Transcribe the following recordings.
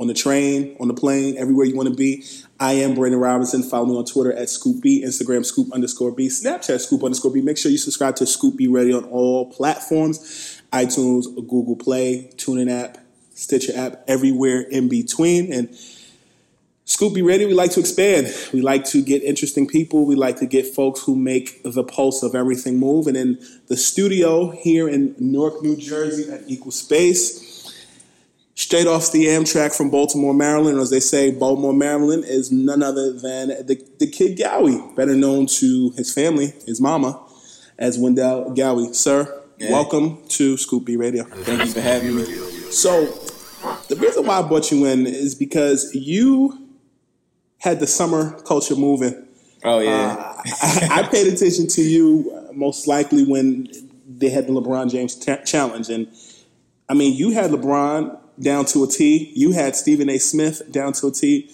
on the train, on the plane, everywhere you want to be. I am Brandon Robinson. Follow me on Twitter at Scoop B, Instagram Scoop underscore B, Snapchat Scoop underscore B. Make sure you subscribe to Scoop B Radio on all platforms iTunes, Google Play, TuneIn app, Stitcher app, everywhere in between. And Scoop Radio, we like to expand. We like to get interesting people. We like to get folks who make the pulse of everything move. And in the studio here in Newark, New Jersey at Equal Space, straight off the Amtrak from Baltimore, Maryland, or as they say, Baltimore, Maryland, is none other than the, the kid Gowie, better known to his family, his mama, as Wendell Gowie. Sir, Yeah. welcome to Scoop B Radio. Thank you for having me. So, the reason why I brought you in is because you had the summer culture moving. Oh yeah. I, I paid attention to you uh, most likely when they had the LeBron James ta- challenge, and I mean, you had LeBron down to a T. You had Stephen A. Smith down to a T.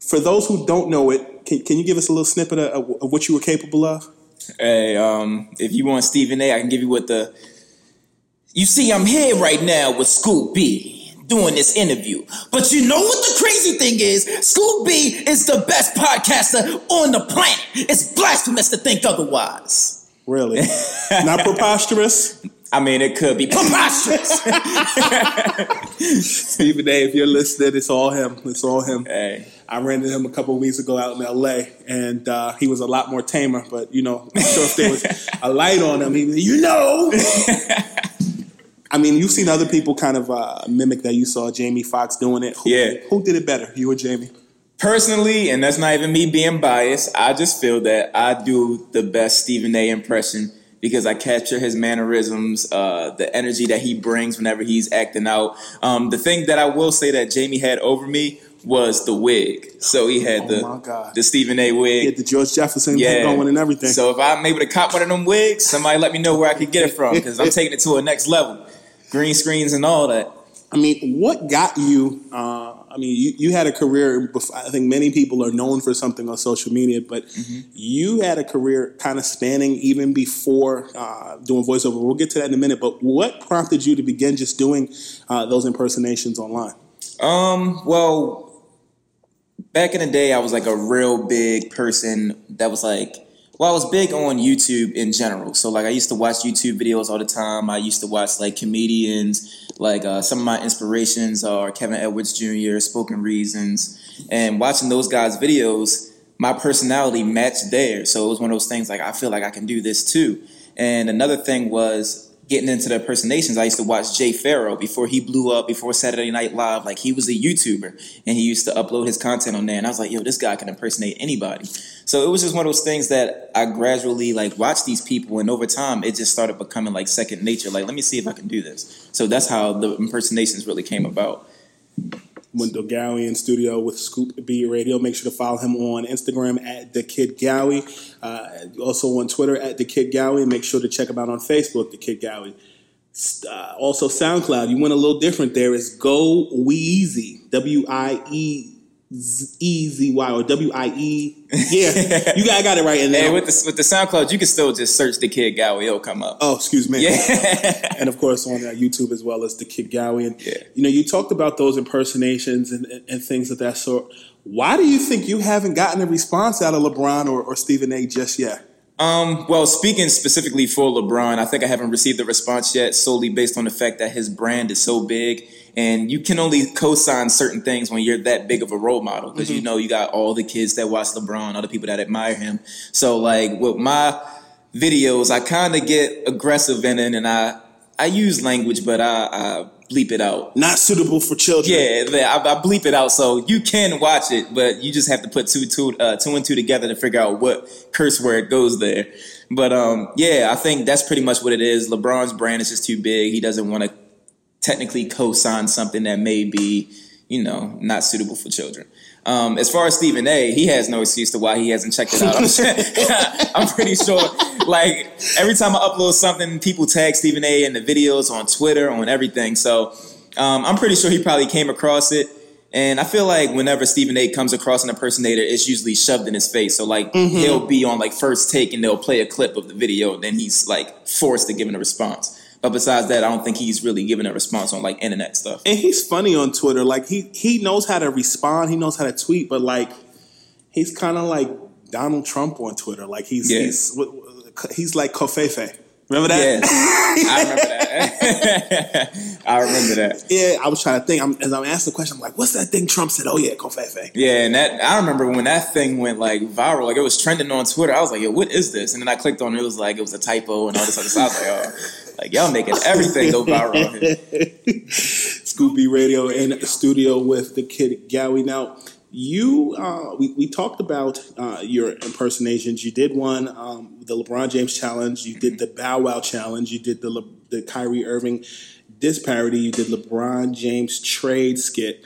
For those who don't know it, can, can you give us a little snippet of, of what you were capable of? Hey, um, if you want Stephen A, I can give you what the. You see, I'm here right now with Scoop B doing this interview. But you know what the crazy thing is? Scoop B is the best podcaster on the planet. It's blasphemous to think otherwise. Really? Not preposterous? I mean, it could be preposterous. Stephen A., if you're listening, it's all him. It's all him. hey, I ran into him a couple of weeks ago out in LA, and uh, he was a lot more tamer. But you know, I'm sure if there was a light on him, he, you know. I mean, you've seen other people kind of uh, mimic that. You saw Jamie Foxx doing it. Who, Yeah. Who did it better, you or Jamie? personally, and that's not even me being biased, I just feel that I do the best Stephen A impression because I capture his mannerisms, uh, the energy that he brings whenever he's acting out. Um, the thing that I will say that Jamie had over me was the wig. So he had Oh the the Stephen A He wig. had the George Jefferson Yeah. going and everything. So if I'm able to cop one of them wigs, somebody let me know where I could get it from because I'm taking it to a next level. Green screens and all that. I mean, what got you? Uh, I mean, you, you had a career. Before, I think many people are known for something on social media, but you had a career kind of spanning even before uh, doing voiceover. We'll get to that in a minute. But what prompted you to begin just doing uh, those impersonations online? Um, well, back in the day, I was like a real big person that was like, well, I was big on YouTube in general. So like, I used to watch YouTube videos all the time. I used to watch like comedians. Like uh, some of my inspirations are Kevin Edwards Jr., Spoken Reasons, and watching those guys' videos, my personality matched theirs. So it was one of those things like I feel like I can do this too. And another thing was getting into the impersonations, I used to watch Jay Pharoah before he blew up, before Saturday Night Live. Like he was a YouTuber and he used to upload his content on there. And I was like, yo, this guy can impersonate anybody. So it was just one of those things that I gradually like watched these people and over time it just started becoming like second nature. Like, let me see if I can do this. So that's how the impersonations really came about. Wendell Gowie in studio with Scoop B Radio. Make sure to follow him on Instagram at the Kid Gowie. Uh, also on Twitter at the Kid Gowie. Make sure to check him out on Facebook, the Kid Gowie. Uh, also SoundCloud. You went a little different there. It's Go Weezy. W I E E Z Y or W I E. Yeah, you got, I got it right. And Hey, with the with the SoundCloud, you can still just search the Kid Gowie. It'll come up. Oh, excuse me. Yeah. and of course on uh, YouTube as well as the Kid Gowie. And Yeah. you know, you talked about those impersonations and, and, and things of that sort. Why do you think you haven't gotten a response out of LeBron or, or Stephen A. just yet? Um, well, speaking specifically for LeBron, I think I haven't received the response yet solely based on the fact that his brand is so big and you can only co-sign certain things when you're that big of a role model because you know you got all the kids that watch LeBron, all the people that admire him. So like with my videos, I kind of get aggressive in it and I, I use language, but I, I bleep it out. Not suitable for children. Yeah, I, I bleep it out so you can watch it, but you just have to put two, two, uh, two and two together to figure out what curse word goes there. But um, yeah, I think that's pretty much what it is. LeBron's brand is just too big. He doesn't want to technically co-sign something that may be, you know, not suitable for children. Um, as far as Stephen A, he has no excuse to why he hasn't checked it out. I'm, sure- I'm pretty sure, like every time I upload something, people tag Stephen A in the videos on Twitter, on everything. So um, I'm pretty sure he probably came across it. And I feel like whenever Stephen A comes across an impersonator, it's usually shoved in his face. So like he'll be on like first take and they'll play a clip of the video, then he's like forced to give him a response. But besides that, I don't think he's really giving a response on like internet stuff. And he's funny on Twitter. Like he he knows how to respond. He knows how to tweet. But like he's kind of like Donald Trump on Twitter. Like he's Yeah. he's he's like Covfefe. Remember that? Yes, I remember that. I remember that. Yeah, I was trying to think. I'm, as I'm asking the question, I'm like, "What's that thing?" Trump said, "Oh yeah, Covfefe." Yeah, and that I remember when that thing went like viral, like it was trending on Twitter. I was like, "Yo, what is this?" And then I clicked on it. It was like it was a typo and all this other stuff. I was like, "Oh, like y'all making everything go viral." here. Scoop B Radio in the studio with the kid Gowie. Now, you uh, we, we talked about uh, your impersonations. You did one, um, the LeBron James challenge. You did the Bow Wow challenge. You did the Le- the Kyrie Irving diss parody. You did LeBron James trade skit.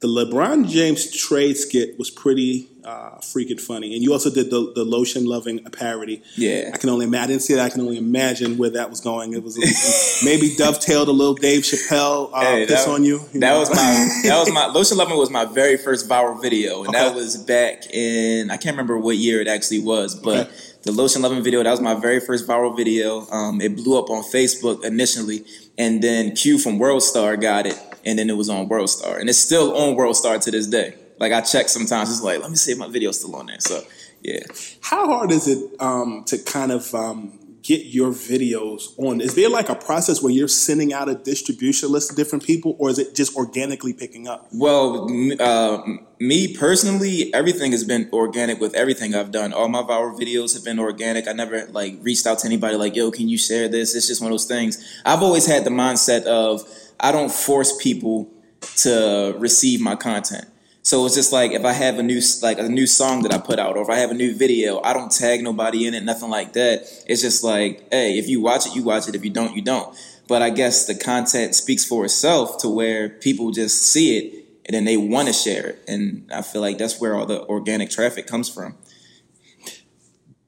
The LeBron James trade skit was pretty uh, freaking funny, and you also did the, the lotion loving parody. Yeah. I can only imagine. I didn't see that. I can only imagine where that was going. It was maybe dovetailed a little Dave Chappelle uh, Hey, piss that, on you. you that know? was my that was my Lotion Loving was my very first viral video, and that was back in I can't remember what year it actually was, but Okay. the Lotion Loving video that was my very first viral video. Um, it blew up on Facebook initially, and then Q from World Star got it, and then it was on World Star, and it's still on World Star to this day. Like I check sometimes, it's like let me see if my video's still on there. So yeah. How hard is it um, to kind of um, get your videos on? Is there like a process where you're sending out a distribution list to different people, or is it just organically picking up? Well, uh, me personally, everything has been organic with everything I've done. All my viral videos have been organic. I never like reached out to anybody like, "Yo, can you share this?" It's just one of those things. I've always had the mindset of I don't force people to receive my content. So it's just like if I have a new like a new song that I put out, or if I have a new video, I don't tag nobody in it, nothing like that. It's just like, hey, if you watch it, you watch it. If you don't, you don't. But I guess the content speaks for itself to where people just see it and then they want to share it, and I feel like that's where all the organic traffic comes from.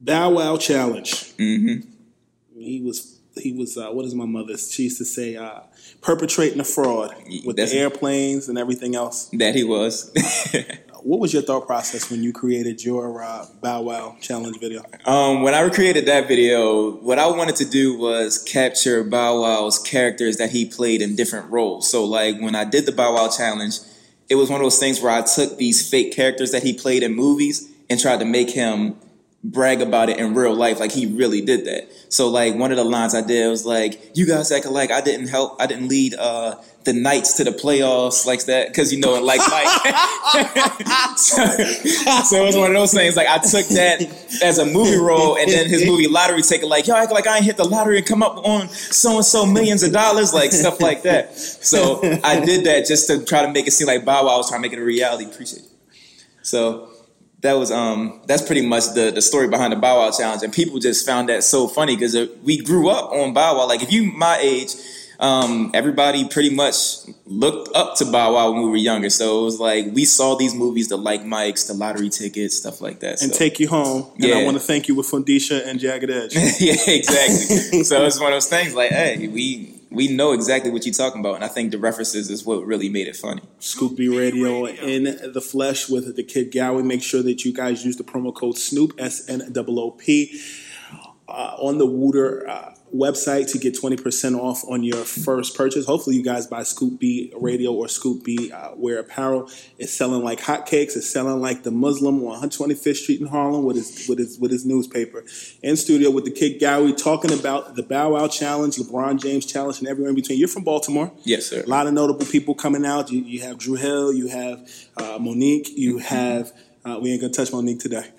Bow Wow challenge. Mm-hmm. He was. He was. Uh, what is my mother? She used to say, uh, perpetrating a fraud with the airplanes and everything else. That he was. What was your thought process when you created your uh, Bow Wow challenge video? Um, when I recreated that video, what I wanted to do was capture Bow Wow's characters that he played in different roles. So, like when I did the Bow Wow challenge, it was one of those things where I took these fake characters that he played in movies and tried to make him brag about it in real life, like he really did that. So, like one of the lines I did was like, "You guys act like I didn't help, I didn't lead uh, the Knights to the playoffs like that," because you know, it like Mike. so, so it was one of those things. Like I took that as a movie role, and then his movie lottery ticket, like y'all act like I ain't hit the lottery and come up on so and so millions of dollars, like stuff like that. So I did that just to try to make it seem like Bow Wow was trying to make it a reality. Appreciate it. So that was um that's pretty much the the story behind the Bow Wow challenge, and people just found that so funny because we grew up on Bow Wow. Like if you my age, um, everybody pretty much looked up to Bow Wow when we were younger. So it was like we saw these movies, the like Mikes, the lottery tickets, stuff like that. And so. take you home. And Yeah. I want to thank you with Fundisha and Jagged Edge. yeah, exactly. so it's one of those things like, hey, we we know exactly what you're talking about, and I think the references is what really made it funny. Scoop B Radio in the flesh with the Kid Gowie. Make sure that you guys use the promo code Snoop S N O O P uh, on the Wooter uh, website to get twenty percent off on your first purchase. Hopefully, you guys buy Scoop B Radio or Scoop B uh, Wear Apparel. It's selling like hotcakes. It's selling like the Muslim on 125th Street in Harlem with his with his with his newspaper. In studio with the Kid Gowie talking about the Bow Wow Challenge, LeBron James Challenge, and everywhere in between. You're from Baltimore. Yes, sir. A lot of notable people coming out. You, you have Dru Hill, you have uh, Mo'Nique, you Mm-hmm. have. Uh, we ain't gonna touch Mo'Nique today.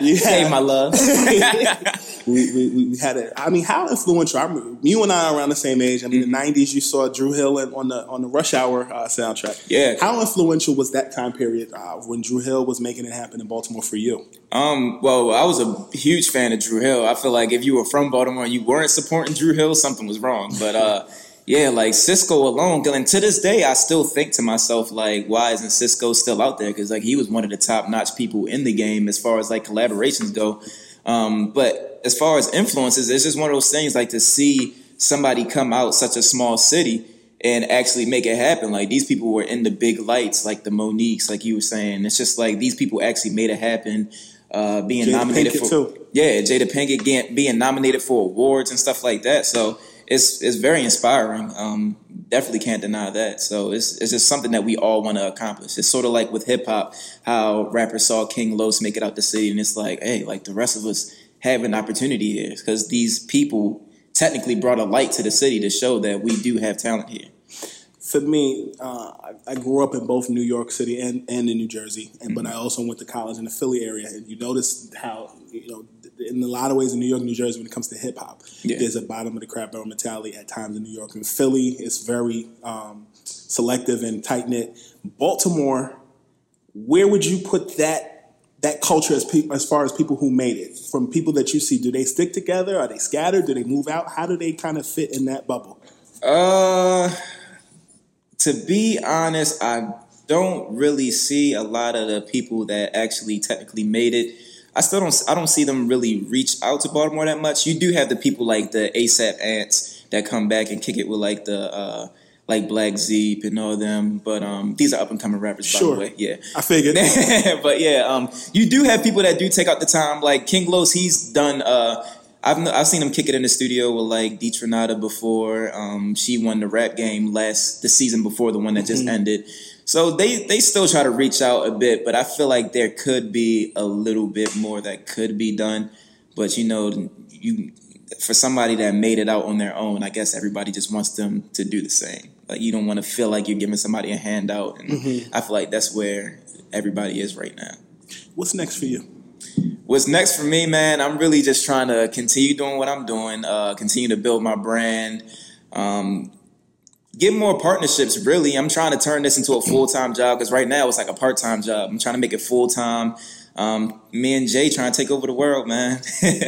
you Hey, my love. we, we, we had it. I mean, how influential? I you and I are around the same age. I mean, Mm-hmm. the '90s. You saw Dru Hill on the on the Rush Hour uh, soundtrack. Yeah. How influential was that time period uh, when Dru Hill was making it happen in Baltimore for you? Um, well, I was a huge fan of Dru Hill. I feel like if you were from Baltimore and you weren't supporting Dru Hill, something was wrong. But uh, yeah, like Sisqó alone, and to this day, I still think to myself like, why isn't Sisqó still out there? Because like he was one of the top notch people in the game as far as like collaborations go. Um, but as far as influences, it's just one of those things like to see somebody come out such a small city and actually make it happen. Like these people were in the big lights, like the Mo'Niques, like you were saying. It's just like these people actually made it happen. Uh, being Jada nominated Pinkett, for too. yeah, Jada Pinkett being nominated for awards and stuff like that. So it's it's very inspiring. Um, definitely can't deny that. So it's it's just something that we all want to accomplish. It's sort of like with hip hop, how rappers saw King Los make it out the city, and it's like, hey, like the rest of us have an opportunity here because these people technically brought a light to the city to show that we do have talent here. For me, uh, I, I grew up in both New York City and, and in New Jersey, and but I also went to college in the Philly area. And you notice how you know, in a lot of ways in New York, New Jersey, when it comes to hip hop, Yeah. there's a bottom of the crap barrel mentality at times in New York. And Philly is very um, selective and tight knit. Baltimore, where would you put that? That culture, as, pe- as far as people who made it, from people that you see, do they stick together? Are they scattered? Do they move out? How do they kind of fit in that bubble? Uh, to be honest, I don't really see a lot of the people that actually technically made it. I still don't. I don't see them really reach out to Baltimore that much. You do have the people like the ASAP Ants that come back and kick it with like the uh, like Black Zeep and all them. But um, these are up and coming rappers, by Sure. the way. Yeah. I figured. but yeah, um, you do have people that do take out the time. Like King Los, he's done. Uh, I've I've seen him kick it in the studio with like Deetranada before. Um, she won the rap game last the season before the one that just ended. So they they still try to reach out a bit, but I feel like there could be a little bit more that could be done. But you know, you for somebody that made it out on their own, I guess everybody just wants them to do the same. Like you don't want to feel like you're giving somebody a handout, and I feel like that's where everybody is right now. What's next for you? What's next for me, man? I'm really just trying to continue doing what I'm doing, uh, continue to build my brand, um, get more partnerships. Really, I'm trying to turn this into a full time job because right now it's like a part time job. I'm trying to make it full time. Um, me and Jay trying to take over the world, man.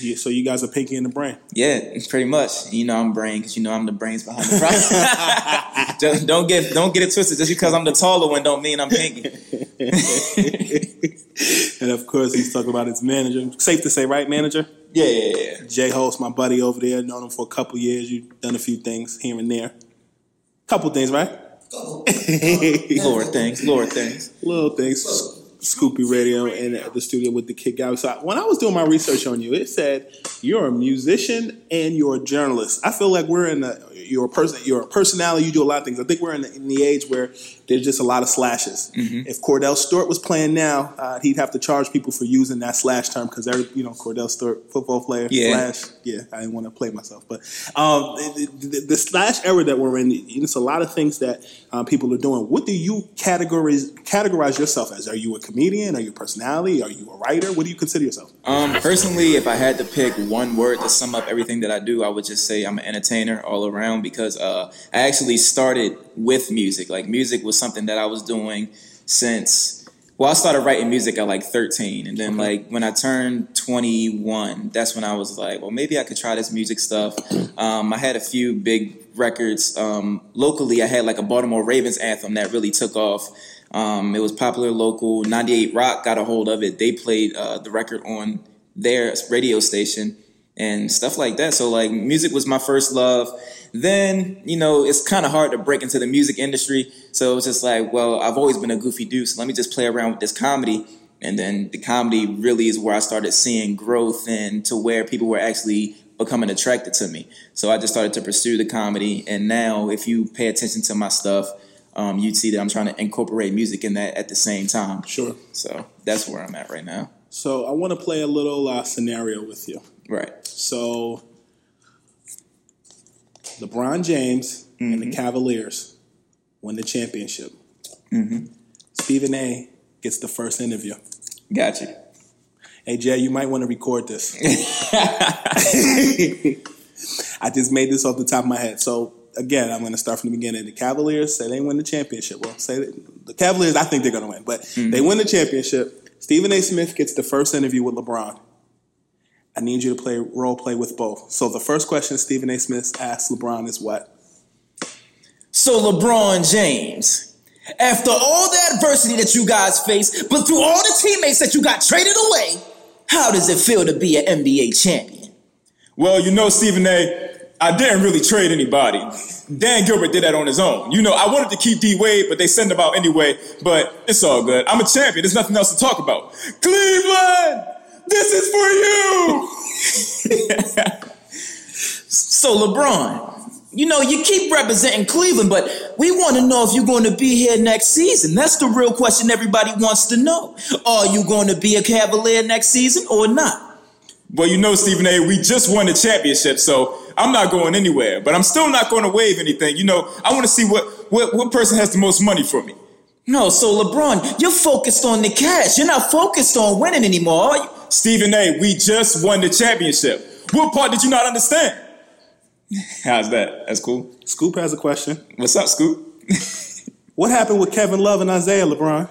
Yeah, so you guys are Pinky and the Brain. yeah, pretty much. You know, I'm brain because you know I'm the brains behind the. Just don't get don't get it twisted. Just because I'm the taller one, don't mean I'm pinky. And of course, he's talking about his manager. Safe to say, right, manager? Yeah, yeah, yeah. Jay Host, my buddy over there, known him for a couple years. You've done a few things here and there. Couple things, right? Lord things, Lord things. Little things. Scoop B Radio in the studio with the Kid Gowie. So when I was doing my research on you, it said you're a musician and you're a journalist. I feel like we're in a you're a person you're a personality. You do a lot of things. I think we're in the, in the age where there's just a lot of slashes. If Kordell Stewart was playing now, uh, he'd have to charge people for using that slash term because every you know Kordell Stewart, football player, Yeah. slash. Yeah, I didn't want to play myself, but um, the, the, the slash era that we're in, it's a lot of things that uh, people are doing. What do you categorize categorize yourself as? Are you a comedian? Are you a personality? Are you a writer? What do you consider yourself? Um, personally, if I had to pick one word to sum up everything that I do, I would just say I'm an entertainer all around because uh, I actually started with music. Like music was something that I was doing since. Well, I started writing music at like 13, and then like when I turned 21. That's when I was like, well, maybe I could try this music stuff. Um, I had a few big records. Um, locally, I had like a Baltimore Ravens anthem that really took off. Um, it was popular local. 98 Rock got a hold of it. They played uh, the record on their radio station and stuff like that. So, like, music was my first love. Then, you know, it's kind of hard to break into the music industry. So it was just like, well, I've always been a goofy dude. So let me just play around with this comedy. And then the comedy really is where I started seeing growth and to where people were actually becoming attracted to me. So I just started to pursue the comedy. And now, if you pay attention to my stuff, um, you'd see that I'm trying to incorporate music in that at the same time. Sure. So that's where I'm at right now. So I want to play a little uh, scenario with you. Right. So LeBron James and Mm-hmm. the Cavaliers win the championship. Stephen A. gets the first interview. Gotcha. Hey Jay, you might want to record this. I just made this off the top of my head. So again, I'm going to start from the beginning. The Cavaliers say they win the championship. Well, say that, the Cavaliers, I think they're going to win, but they win the championship. Stephen A. Smith gets the first interview with LeBron. I need you to play role play with both. So the first question Stephen A. Smith asks LeBron is what? So LeBron James, after all the adversity that you guys faced, but through all the teammates that you got traded away, how does it feel to be an NBA champion? Well, you know, Stephen A., I didn't really trade anybody. Dan Gilbert did that on his own. You know, I wanted to keep D Wade, but they sent him out anyway. But it's all good. I'm a champion. There's nothing else to talk about. Cleveland, this is for you. So LeBron, you know, you keep representing Cleveland, but we want to know if you're going to be here next season. That's the real question everybody wants to know. Are you going to be a Cavalier next season or not? Well, you know, Stephen A., we just won the championship, so I'm not going anywhere. But I'm still not going to waive anything. You know, I want to see what, what, what person has the most money for me. No, so LeBron, you're focused on the cash. You're not focused on winning anymore, are you? Stephen A., we just won the championship. What part did you not understand? How's that? That's cool. Scoop has a question. What's up, Scoop? What happened with Kevin Love and Isaiah LeBron?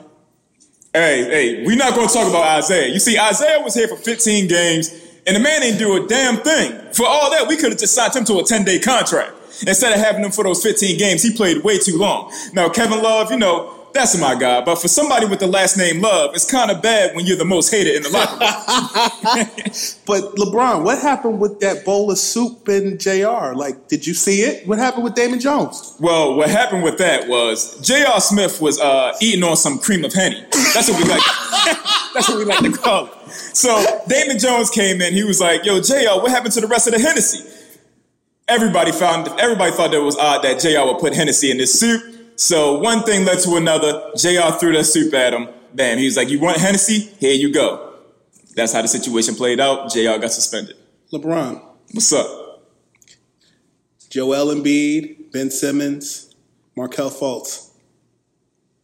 Hey, hey, we're not going to talk about Isaiah. You see, Isaiah was here for 15 games, and the man didn't do a damn thing. For all that, we could have just signed him to a 10 day contract. Instead of having him for those 15 games, he played way too long. Now, Kevin Love, you know, that's my guy. But for somebody with the last name Love, it's kind of bad when you're the most hated in the locker room. But LeBron, what happened with that bowl of soup and JR? Like, did you see it? What happened with Damon Jones? well, what happened with that was JR Smith was uh, eating on some cream of Henny. That's what we like. that's what we like to call it. So Damon Jones came in. He was like, "Yo, J.R., what happened to the rest of the Hennessy?" Everybody found. Everybody thought that it was odd that J.R. would put Hennessy in this soup. So one thing led to another. JR threw that soup at him. Bam. He was like, "You want Hennessy? Here you go." That's how the situation played out. JR got suspended. LeBron, What's up? Joel Embiid, Ben Simmons, Markelle Fultz.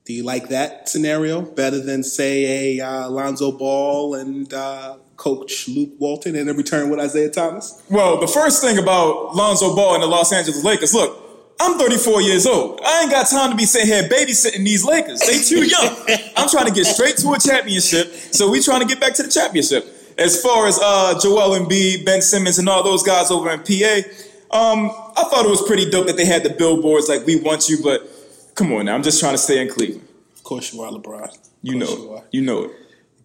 Do you like that scenario better than, say, a uh, Alonzo Ball and uh, Coach Luke Walton and in return with Isaiah Thomas? Well, the first thing about Lonzo Ball and the Los Angeles Lakers, look, I'm 34 years old. I ain't got time to be sitting here babysitting these Lakers. They too young. I'm trying to get straight to a championship, so we trying to get back to the championship. As far as uh, Joel Embiid, Ben Simmons, and all those guys over in PA, um, I thought it was pretty dope that they had the billboards like "We want you," but come on now, I'm just trying to stay in Cleveland. Of course you are, LeBron. You know you it. You know it.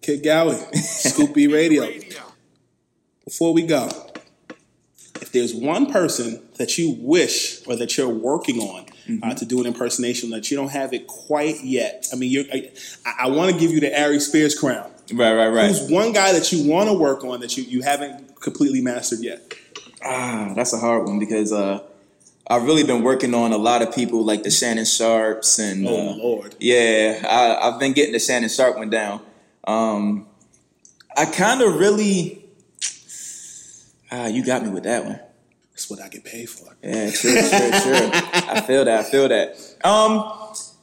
Kid Gowie, Scoop B Radio. Before we go, if there's one person that you wish or that you're working on uh, to do an impersonation that you don't have it quite yet, I mean, you're, I, I want to give you the Ari Spears crown. Right, right, right. Who's one guy that you want to work on that you, you haven't completely mastered yet? Ah, that's a hard one because uh, I've really been working on a lot of people like the Shannon Sharpes and Oh, uh, Lord. Yeah, I, I've been getting the Shannon Sharpe one down. Um, I kind of really. Ah, you got me with that one. That's what I get paid for. Yeah, sure, sure, sure. I feel that. I feel that. Um,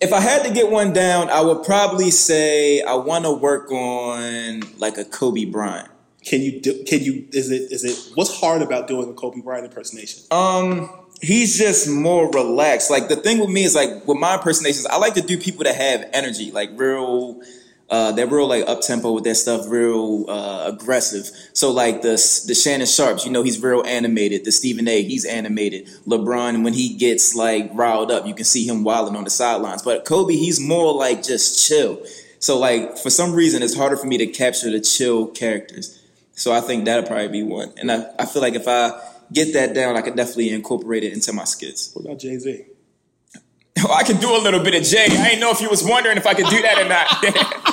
if I had to get one down, I would probably say I want to work on like a Kobe Bryant. Can you do? Can you? Is it? Is it? What's hard about doing a Kobe Bryant impersonation? Um, he's just more relaxed. Like the thing with me is like with my impersonations, I like to do people that have energy, like real Uh, they're real like up tempo with that stuff, real uh, aggressive. So like the the Shannon Sharpes, you know, he's real animated. The Stephen A, he's animated. LeBron, when he gets like riled up, you can see him wilding on the sidelines. But Kobe, he's more like just chill. So like for some reason, it's harder for me to capture the chill characters. So I think that'll probably be one. And I, I feel like if I get that down, I could definitely incorporate it into my skits. What about Jay Z? Oh, I can do a little bit of Jay. I didn't know if you was wondering if I could do that or not.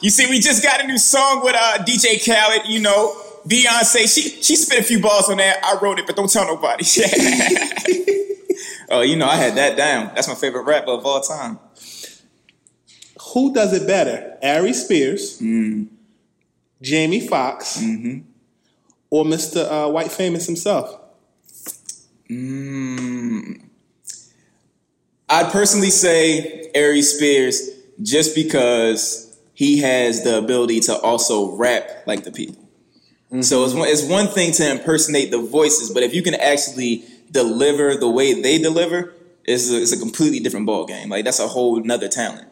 you see, we just got a new song with uh, DJ Khaled. You know, Beyonce. She she spit a few balls on that. I wrote it, but don't tell nobody. oh, you know, I had that down. That's my favorite rapper of all time. Who does it better, Ari Spears, Jamie Foxx, or Mr. Uh, White Famous himself? I'd personally say Ari Spears just because he has the ability to also rap like the people. So it's one, it's one thing to impersonate the voices, but if you can actually deliver the way they deliver, it's a, it's a completely different ball game. Like that's a whole nother talent.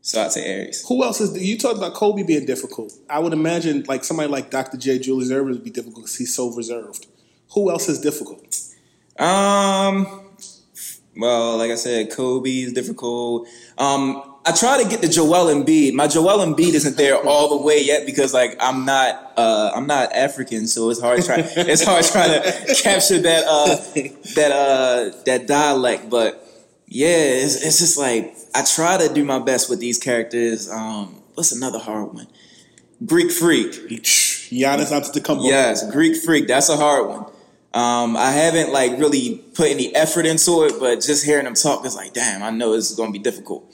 So I'd say Aries. Who else is? You talked about Kobe being difficult. I would imagine like somebody like Dr. J. Julius Erving would be difficult because he's so reserved. Who else is difficult? Um, well, like I said, Kobe is difficult. Um, I try to get the Joel Embiid. My Joel Embiid isn't there all the way yet because like I'm not uh I'm not African, so it's hard trying it's hard trying to capture that uh that uh that dialect. But yeah, it's, it's just like I try to do my best with these characters. Um, what's another hard one? Greek Freak. Giannis Antetokounmpo. Yes, Greek Freak. That's a hard one. Um, I haven't like really put any effort into it, but just hearing them talk is like, damn, I know it's going to be difficult.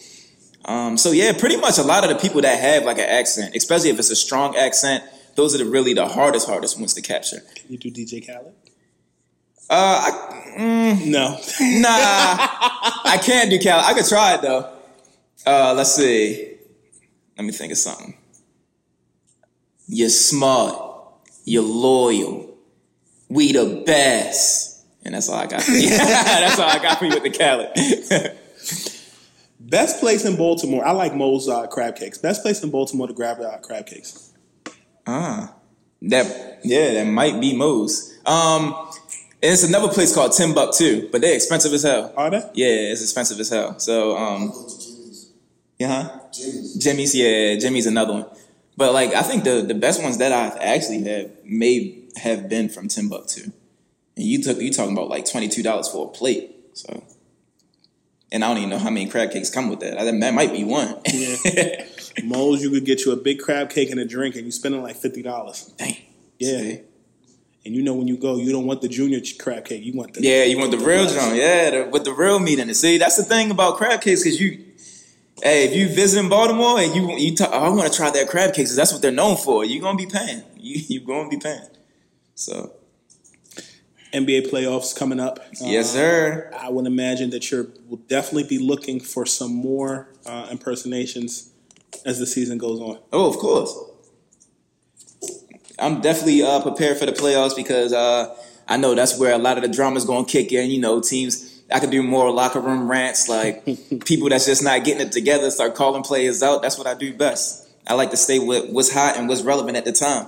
Um, so yeah, pretty much a lot of the people that have like an accent, especially if it's a strong accent, those are the really the hardest, hardest ones to capture. Can you do DJ Khaled? Uh, I, mm, No. nah, I can't do Cal. I could try it though. Uh, let's see. Let me think of something. You're smart. You're loyal. We the best. And that's all I got for you. that's all I got for you with the Khaled. Best place in Baltimore. I like Moe's uh, crab cakes. Best place in Baltimore to grab uh, crab cakes. ah, that yeah, that might be Moe's. Um, it's another place called Timbuktu, but they're expensive as hell. Are they? Yeah, it's expensive as hell. So, um, yeah, huh? Jimmy's, yeah, Jimmy's another one. But like, I think the the best ones that I actually have may have been from Timbuktu, and you took you talking about like twenty two dollars for a plate. So, and I don't even know how many crab cakes come with that. I, that might be one. Yeah. Moe's, you could get you a big crab cake and a drink, and you're spending like fifty dollars. Dang. Yeah. See? And you know when you go, you don't want the junior crab cake. You want the Yeah, you want the real John. Yeah, the, with the real meat in it. See, that's the thing about crab cakes because you, hey, if you visit in Baltimore and you you talk, oh, I want to try their crab cakes. That's what they're known for. You're gonna be paying. You you gonna be paying. So NBA playoffs coming up. yes, Uh, sir. I would imagine that you will definitely be looking for some more uh, impersonations as the season goes on. Oh, of course. I'm definitely uh, prepared for the playoffs because uh, I know that's where a lot of the drama's going to kick in. You know, teams. I could do more locker room rants, like people that's just not getting it together, start calling players out. That's what I do best. I like to stay with what's hot and what's relevant at the time.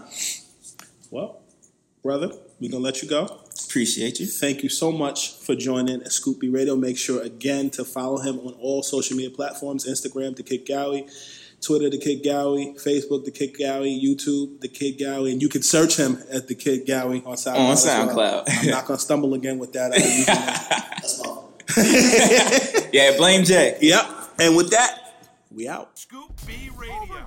Well, brother, we're gonna let you go. Appreciate you. Thank you so much for joining Scoop B Radio. Make sure again to follow him on all social media platforms: Instagram, The Kid Gowie, Twitter, The Kid Gowie, Facebook, The Kid Gowie, YouTube, The Kid Gowie, and you can search him at The Kid Gowie on SoundCloud. On as well. I'm not gonna stumble again with that. Username. Yeah, blame Jay. yep. And with that, we out. Scoop B Radio.